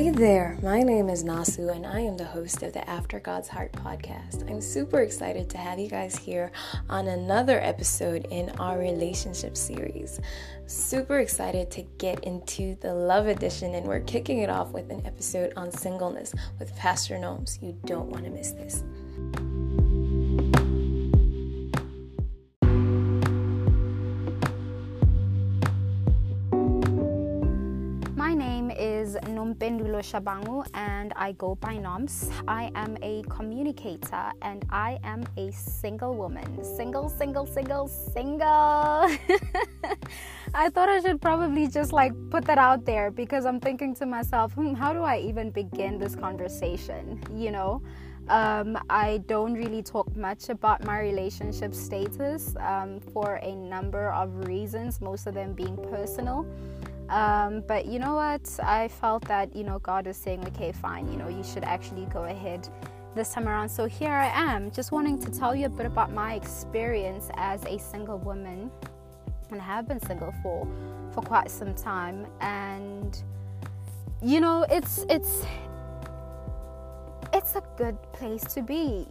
Hey there, my name is Nasu, and I am the host of the After God's Heart podcast. I'm super excited to have you guys here on another episode in our relationship series. Super excited to get into the love edition, and we're kicking it off with an episode on singleness with Pastor Noms. You don't want to miss this. Nompendulo Shabangu and I go by Noms. I am a communicator and I am a single woman. Single, single, single, single. I thought I should probably just like put that out there because I'm thinking to myself, hmm, how do I even begin this conversation? You know? Um, I don't really talk much about my relationship status um, for a number of reasons, most of them being personal. Um, but you know what? I felt that, you know, God is saying, okay, fine, you know, you should actually go ahead this time around. So here I am, just wanting to tell you a bit about my experience as a single woman. And I have been single for for quite some time. And you know, it's it's it's a good place to be.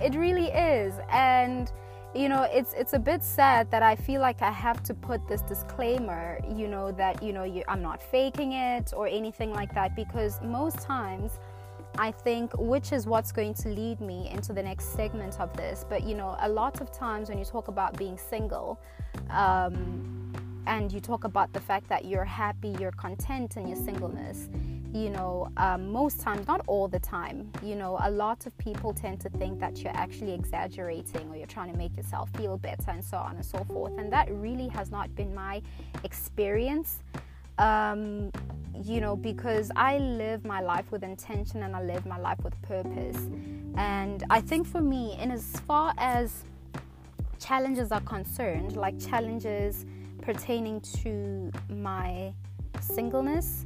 It really is. And you know it's it's a bit sad that i feel like i have to put this disclaimer you know that you know you, i'm not faking it or anything like that because most times i think which is what's going to lead me into the next segment of this. But you know a lot of times when you talk about being single um, and you talk about the fact that you're happy you're content in your singleness you know, um, most times, not all the time, you know, a lot of people tend to think that you're actually exaggerating or you're trying to make yourself feel better and so on and so forth. And that really has not been my experience, um, you know, because I live my life with intention and I live my life with purpose. And I think for me, in as far as challenges are concerned, like challenges pertaining to my singleness,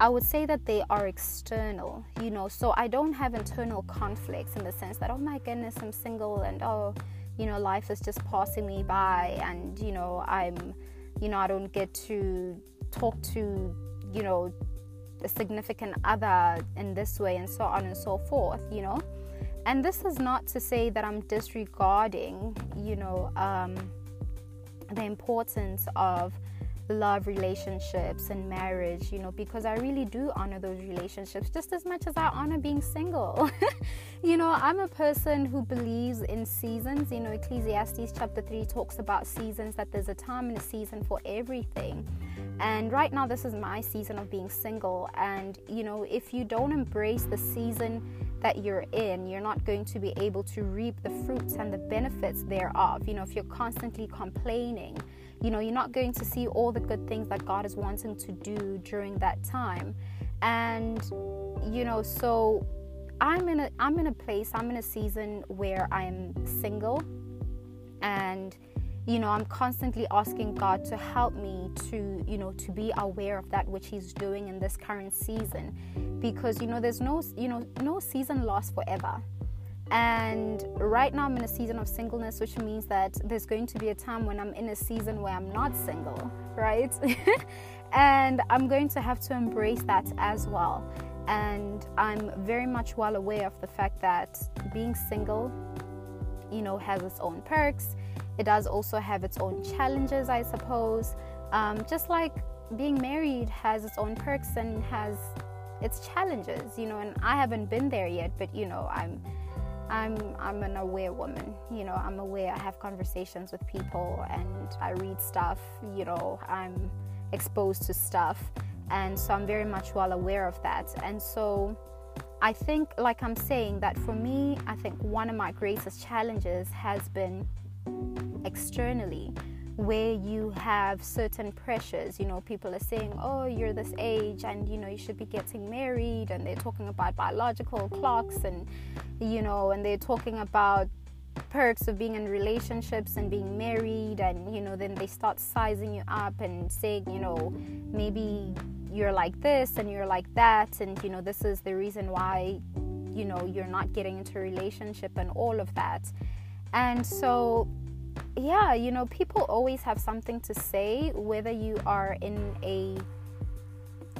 I would say that they are external, you know. So I don't have internal conflicts in the sense that, oh my goodness, I'm single and oh, you know, life is just passing me by and, you know, I'm, you know, I don't get to talk to, you know, a significant other in this way and so on and so forth, you know. And this is not to say that I'm disregarding, you know, um, the importance of love relationships and marriage, you know, because I really do honor those relationships just as much as I honor being single. you know, I'm a person who believes in seasons. You know, Ecclesiastes chapter 3 talks about seasons, that there's a time and a season for everything. And right now, this is my season of being single. And, you know, if you don't embrace the season that you're in, you're not going to be able to reap the fruits and the benefits thereof. You know, if you're constantly complaining, you know, you're not going to see all the good things that God is wanting to do during that time. And, you know, so I'm in a I'm in a place, I'm in a season where I'm single. And you know i'm constantly asking god to help me to you know to be aware of that which he's doing in this current season. Because you know there's no you know no season lasts forever and right now, I'm in a season of singleness, which means that there's going to be a time when I'm in a season where I'm not single, right? and I'm going to have to embrace that as well. And I'm very much well aware of the fact that being single, you know, has its own perks. It does also have its own challenges, I suppose. Um, just like being married has its own perks and has its challenges, you know, and I haven't been there yet, but you know, I'm I'm I'm an aware woman. You know, I'm aware. I have conversations with people and I read stuff. You know, I'm exposed to stuff, and so I'm very much well aware of that. And so, I think, like I'm saying, that for me, I think one of my greatest challenges has been externally where you have certain pressures. You know, people are saying, oh, you're this age and, you know, you should be getting married. And they're talking about biological clocks and, you know, and they're talking about perks of being in relationships and being married. And, you know, then they start sizing you up and saying, you know, maybe you're like this and you're like that. And, you know, this is the reason why, you know, you're not getting into a relationship and all of that. And so yeah, you know, people always have something to say, whether you are in a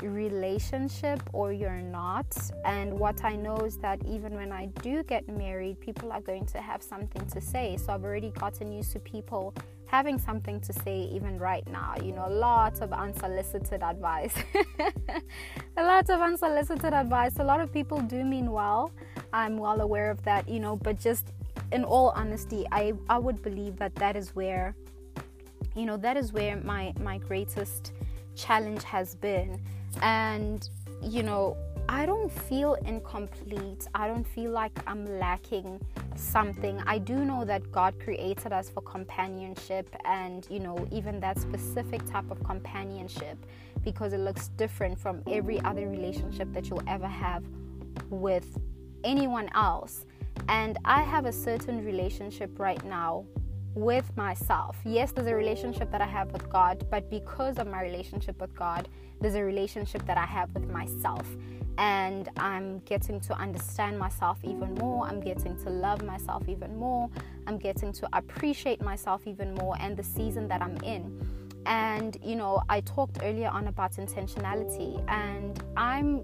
relationship or you're not. And what I know is that even when I do get married, people are going to have something to say. So I've already gotten used to people having something to say even right now. You know, lots of unsolicited advice. a lot of unsolicited advice. A lot of people do mean well. I'm well aware of that, you know, but just in all honesty, I, I would believe that that is where, you know, that is where my, my greatest challenge has been. And, you know, I don't feel incomplete. I don't feel like I'm lacking something. I do know that God created us for companionship and, you know, even that specific type of companionship because it looks different from every other relationship that you'll ever have with anyone else. And I have a certain relationship right now with myself. Yes, there's a relationship that I have with God, but because of my relationship with God, there's a relationship that I have with myself. And I'm getting to understand myself even more. I'm getting to love myself even more. I'm getting to appreciate myself even more and the season that I'm in. And, you know, I talked earlier on about intentionality, and I'm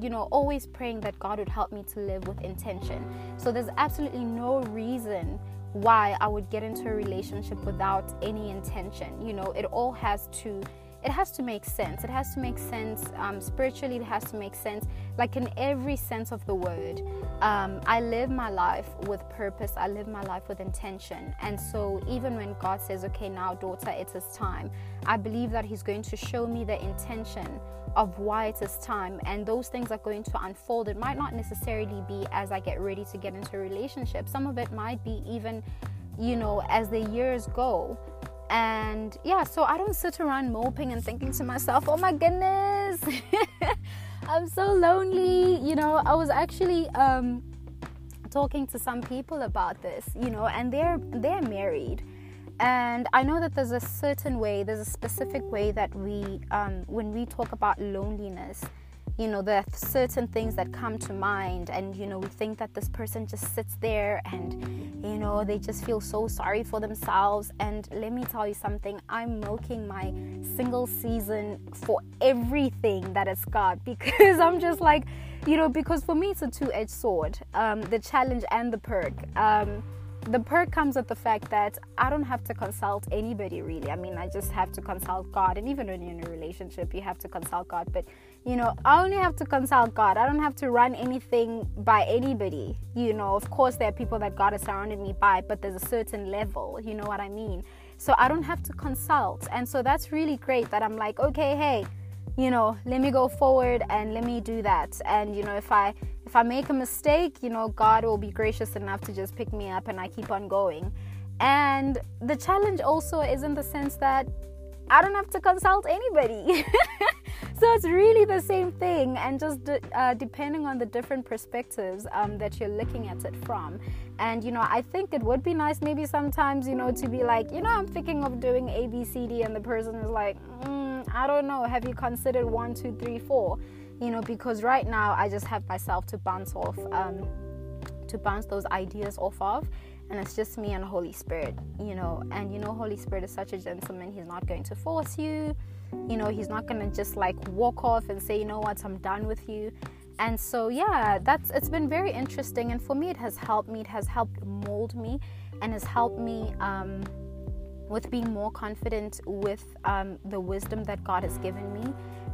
you know, always praying that God would help me to live with intention. So there's absolutely no reason why I would get into a relationship without any intention. You know, it all has to it has to make sense. It has to make sense um, spiritually. It has to make sense, like in every sense of the word. Um, I live my life with purpose. I live my life with intention. And so, even when God says, "Okay, now, daughter, it is time," I believe that He's going to show me the intention of why it is time, and those things are going to unfold. It might not necessarily be as I get ready to get into a relationship. Some of it might be even, you know, as the years go and yeah, so I don't sit around moping and thinking to myself, oh my goodness, I'm so lonely. You know, I was actually um, talking to some people about this, you know, and they're they're married. And I know that there's a certain way, there's a specific way that we, um, when we talk about loneliness, you know there are certain things that come to mind and you know we think that this person just sits there and you know they just feel so sorry for themselves. And let me tell you something i'm milking my single season for everything that it's got because i'm just like you know because for me it's a two-edged sword um, the challenge and the perk. Um, the perk comes with the fact that I don't have to consult anybody really. I mean, I just have to consult God. And even when you're in a relationship, you have to consult God. But, you know, I only have to consult God. I don't have to run anything by anybody. You know, of course, there are people that God has surrounded me by, but there's a certain level. You know what I mean? So I don't have to consult. And so that's really great that I'm like, okay, hey, you know, let me go forward and let me do that. And, you know, if I if I make a mistake, you know, God will be gracious enough to just pick me up and I keep on going. And the challenge also is in the sense that I don't have to consult anybody. so it's really the same thing, and just uh, depending on the different perspectives um, that you're looking at it from. And you know, I think it would be nice maybe sometimes, you know, to be like, you know, I'm thinking of doing A, B, C, D, and the person is like, mm, I don't know, have you considered one, two, three, four? you know because right now i just have myself to bounce off um, to bounce those ideas off of. And it's just me and holy spirit you know. And you know holy spirit is such a gentleman. He's not going to force you you know he's not going to just like walk off and say you know what? I'm done with you. And so yeah that's it's been very interesting and for me it has helped me it has helped mold me and has helped me um, with being more confident with um, the wisdom that god has given me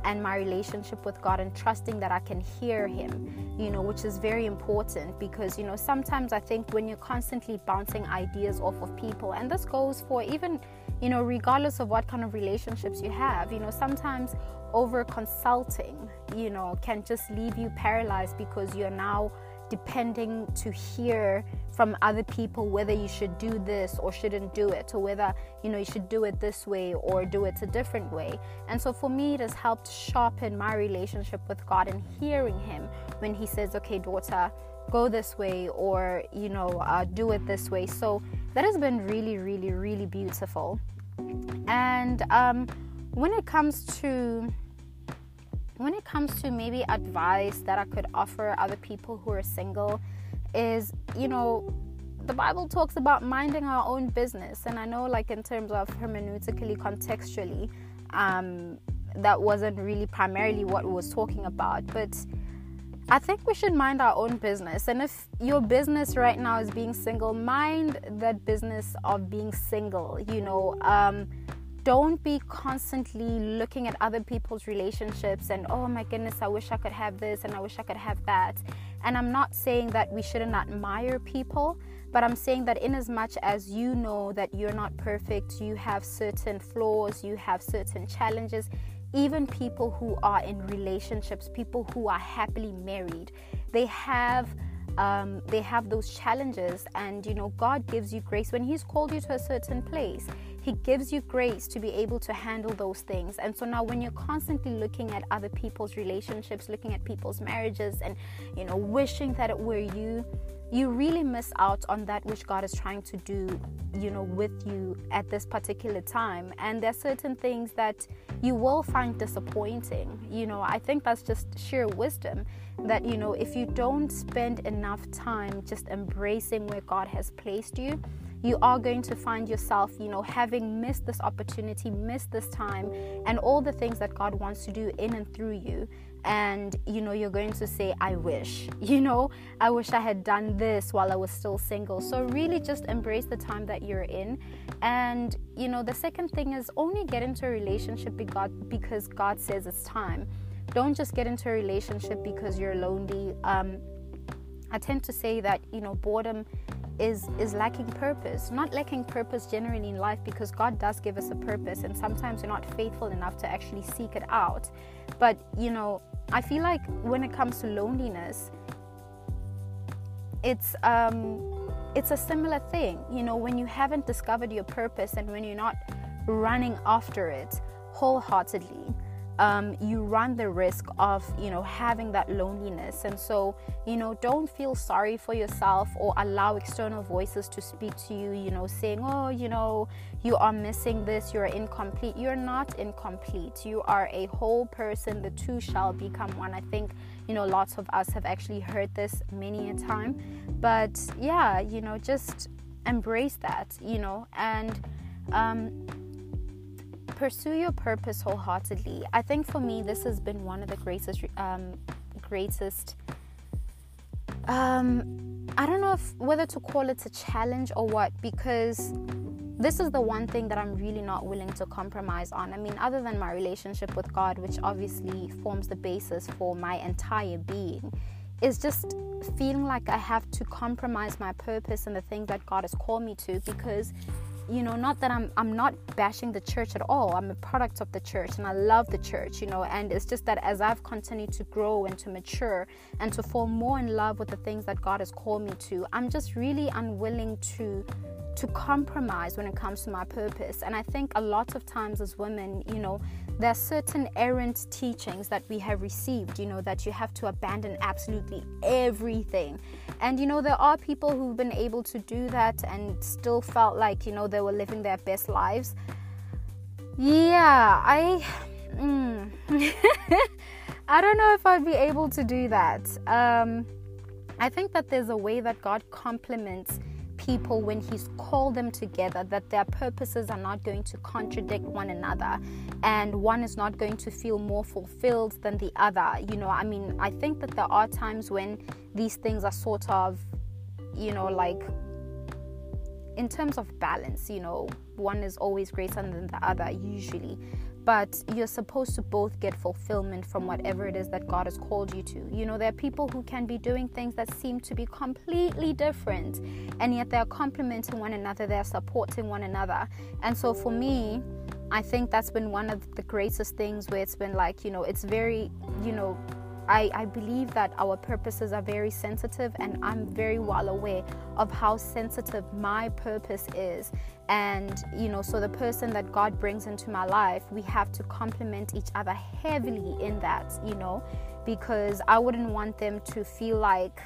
and my relationship with God and trusting that I can hear Him, you know, which is very important because, you know, sometimes I think when you're constantly bouncing ideas off of people, and this goes for even, you know, regardless of what kind of relationships you have, you know, sometimes over consulting, you know, can just leave you paralyzed because you're now depending to hear from other people whether you should do this or shouldn't do it or whether you know you should do it this way or do it a different way. And so for me it has helped sharpen my relationship with god and hearing him when he says okay daughter go this way or you know uh, do it this way. So that has been really really really beautiful. And um, when it comes to when it comes to maybe advice that I could offer other people who are single, is you know, the Bible talks about minding our own business, and I know, like, in terms of hermeneutically, contextually, um, that wasn't really primarily what we was talking about but I think we should mind our own business. And if your business right now is being single, mind that business of being single. You know, um, don't be constantly looking at other people's relationships and, oh my goodness, I wish I could have this and I wish I could have that. And I'm not saying that we shouldn't admire people, but I'm saying that in as much as you know that you're not perfect, you have certain flaws, you have certain challenges, even people who are in relationships, people who are happily married, they have um, they have those challenges, and you know God gives you grace when He's called you to a certain place. He gives you grace to be able to handle those things. And so now, when you're constantly looking at other people's relationships, looking at people's marriages, and you know wishing that it were you, you really miss out on that which God is trying to do, you know, with you at this particular time. And there's certain things that you will find disappointing. You know, I think that's just sheer wisdom that, you know, if you don't spend enough time just embracing where God has placed you, you are going to find yourself, you know, having missed this opportunity, missed this time, and all the things that God wants to do in and through you. And you know you're going to say i wish you know i wish i had done this while i was still single. So really just embrace the time that you're in. And you know the second thing is only get into a relationship because god says it's time. Don't just get into a relationship because you're lonely. Um, i tend to say that you know boredom is is lacking purpose not lacking purpose generally in life because god does give us a purpose and sometimes we're not faithful enough to actually seek it out but you know I feel like when it comes to loneliness, it's um, it's a similar thing. You know, when you haven't discovered your purpose and when you're not running after it wholeheartedly, um, you run the risk of you know having that loneliness. And so you know don't feel sorry for yourself or allow external voices to speak to you you know saying oh you know you are missing this. You're incomplete. You're not incomplete. You are a whole person. The two shall become one. I think you know lots of us have actually heard this many a time. But yeah you know just embrace that you know and um, pursue your purpose wholeheartedly. I think for me, this has been one of the greatest, um, greatest. Um, I don't know if whether to call it a challenge or what, because this is the one thing that I'm really not willing to compromise on. I mean, other than my relationship with God, which obviously forms the basis for my entire being, is just feeling like I have to compromise my purpose and the things that God has called me to because you know not that i'm i'm not bashing the church at all i'm a product of the church and i love the church you know and it's just that as i've continued to grow and to mature and to fall more in love with the things that god has called me to i'm just really unwilling to to compromise when it comes to my purpose. And I think a lot of times as women, you know, there are certain errant teachings that we have received, you know, that you have to abandon absolutely everything. And, you know, there are people who've been able to do that and still felt like, you know, they were living their best lives. Yeah, I. Mm, I don't know if I'd be able to do that. Um, I think that there's a way that God complements people when He's called them together, that their purposes are not going to contradict one another and one is not going to feel more fulfilled than the other. You know, I mean, I think that there are times when these things are sort of, you know, like in terms of balance, you know, one is always greater than the other, usually but you're supposed to both get fulfillment from whatever it is that God has called you to. You know, there are people who can be doing things that seem to be completely different, and yet they're complementing one another, they're supporting one another. And so for me, I think that's been one of the greatest things where it's been like, you know, it's very, you know, I, I believe that our purposes are very sensitive, and I'm very well aware of how sensitive my purpose is. And, you know, so the person that God brings into my life, we have to complement each other heavily in that, you know, because I wouldn't want them to feel like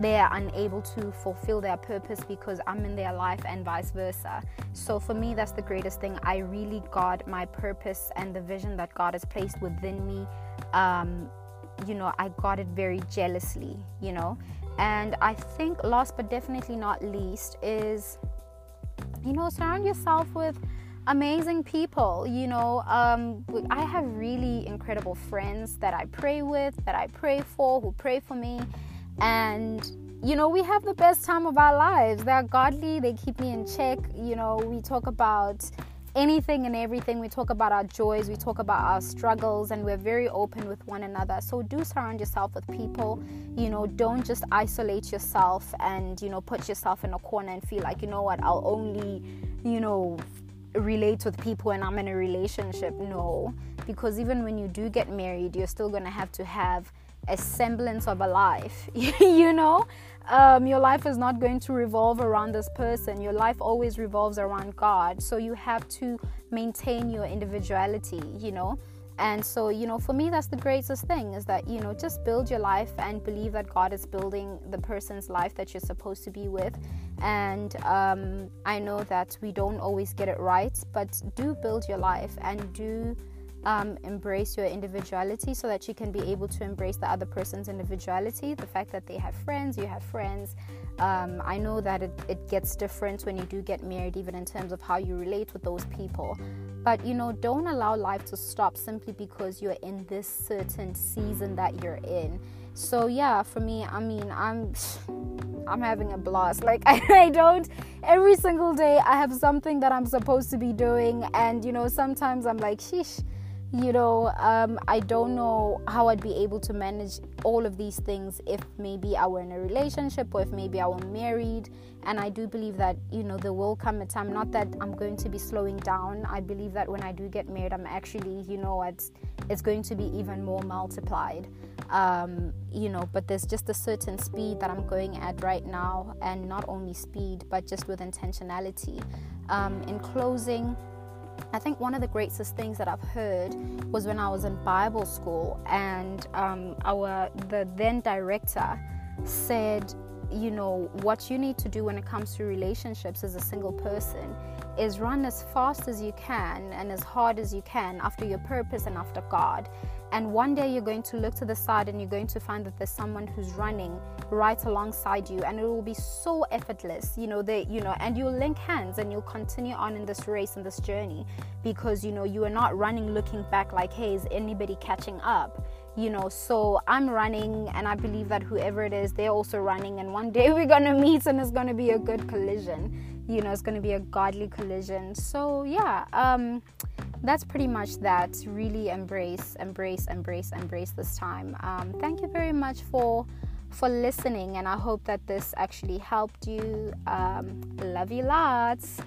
they are unable to fulfill their purpose because I'm in their life and vice versa. So for me, that's the greatest thing. I really got my purpose and the vision that God has placed within me. Um, you know, I got it very jealously, you know. And I think, last but definitely not least, is, you know, surround yourself with amazing people. You know, um, I have really incredible friends that I pray with, that I pray for, who pray for me. And, you know, we have the best time of our lives. They're godly, they keep me in check. You know, we talk about anything and everything. We talk about our joys, we talk about our struggles, and we're very open with one another. So do surround yourself with people. You know, don't just isolate yourself and, you know, put yourself in a corner and feel like, you know what, I'll only, you know, relate with people and I'm in a relationship. No, because even when you do get married, you're still going to have to have a semblance of a life, you know? Um, your life is not going to revolve around this person. Your life always revolves around God. So you have to maintain your individuality, you know? And so, you know, for me, that's the greatest thing is that, you know, just build your life and believe that God is building the person's life that you're supposed to be with. And um, I know that we don't always get it right, but do build your life and do um, embrace your individuality so that you can be able to embrace the other person's individuality. The fact that they have friends, you have friends. Um, I know that it, it gets different when you do get married, even in terms of how you relate with those people. But you know, don't allow life to stop simply because you're in this certain season that you're in. So yeah, for me, I mean, I'm I'm having a blast. Like I, I don't every single day I have something that I'm supposed to be doing and you know, sometimes I'm like, sheesh you know, um, I don't know how I'd be able to manage all of these things if maybe I were in a relationship or if maybe I were married. And I do believe that, you know, there will come a time, not that I'm going to be slowing down. I believe that when I do get married, I'm actually, you know, it's, it's going to be even more multiplied. Um, you know, but there's just a certain speed that I'm going at right now, and not only speed, but just with intentionality. Um, in closing, I think one of the greatest things that I've heard was when I was in Bible school, and um, our the then director said, you know, what you need to do when it comes to relationships as a single person is run as fast as you can and as hard as you can after your purpose and after God. And one day you're going to look to the side and you're going to find that there's someone who's running right alongside you. And it will be so effortless, you know, they you know, and you'll link hands and you'll continue on in this race and this journey because you know you are not running looking back like, hey, is anybody catching up? you know so i'm running and i believe that whoever it is they're also running. And one day we're gonna meet and it's gonna be a good collision. You know it's to be a godly collision. So yeah um that's pretty much that. Really embrace embrace embrace embrace this time. Um, thank you very much for for listening and i hope that this actually helped you. Um, love you lots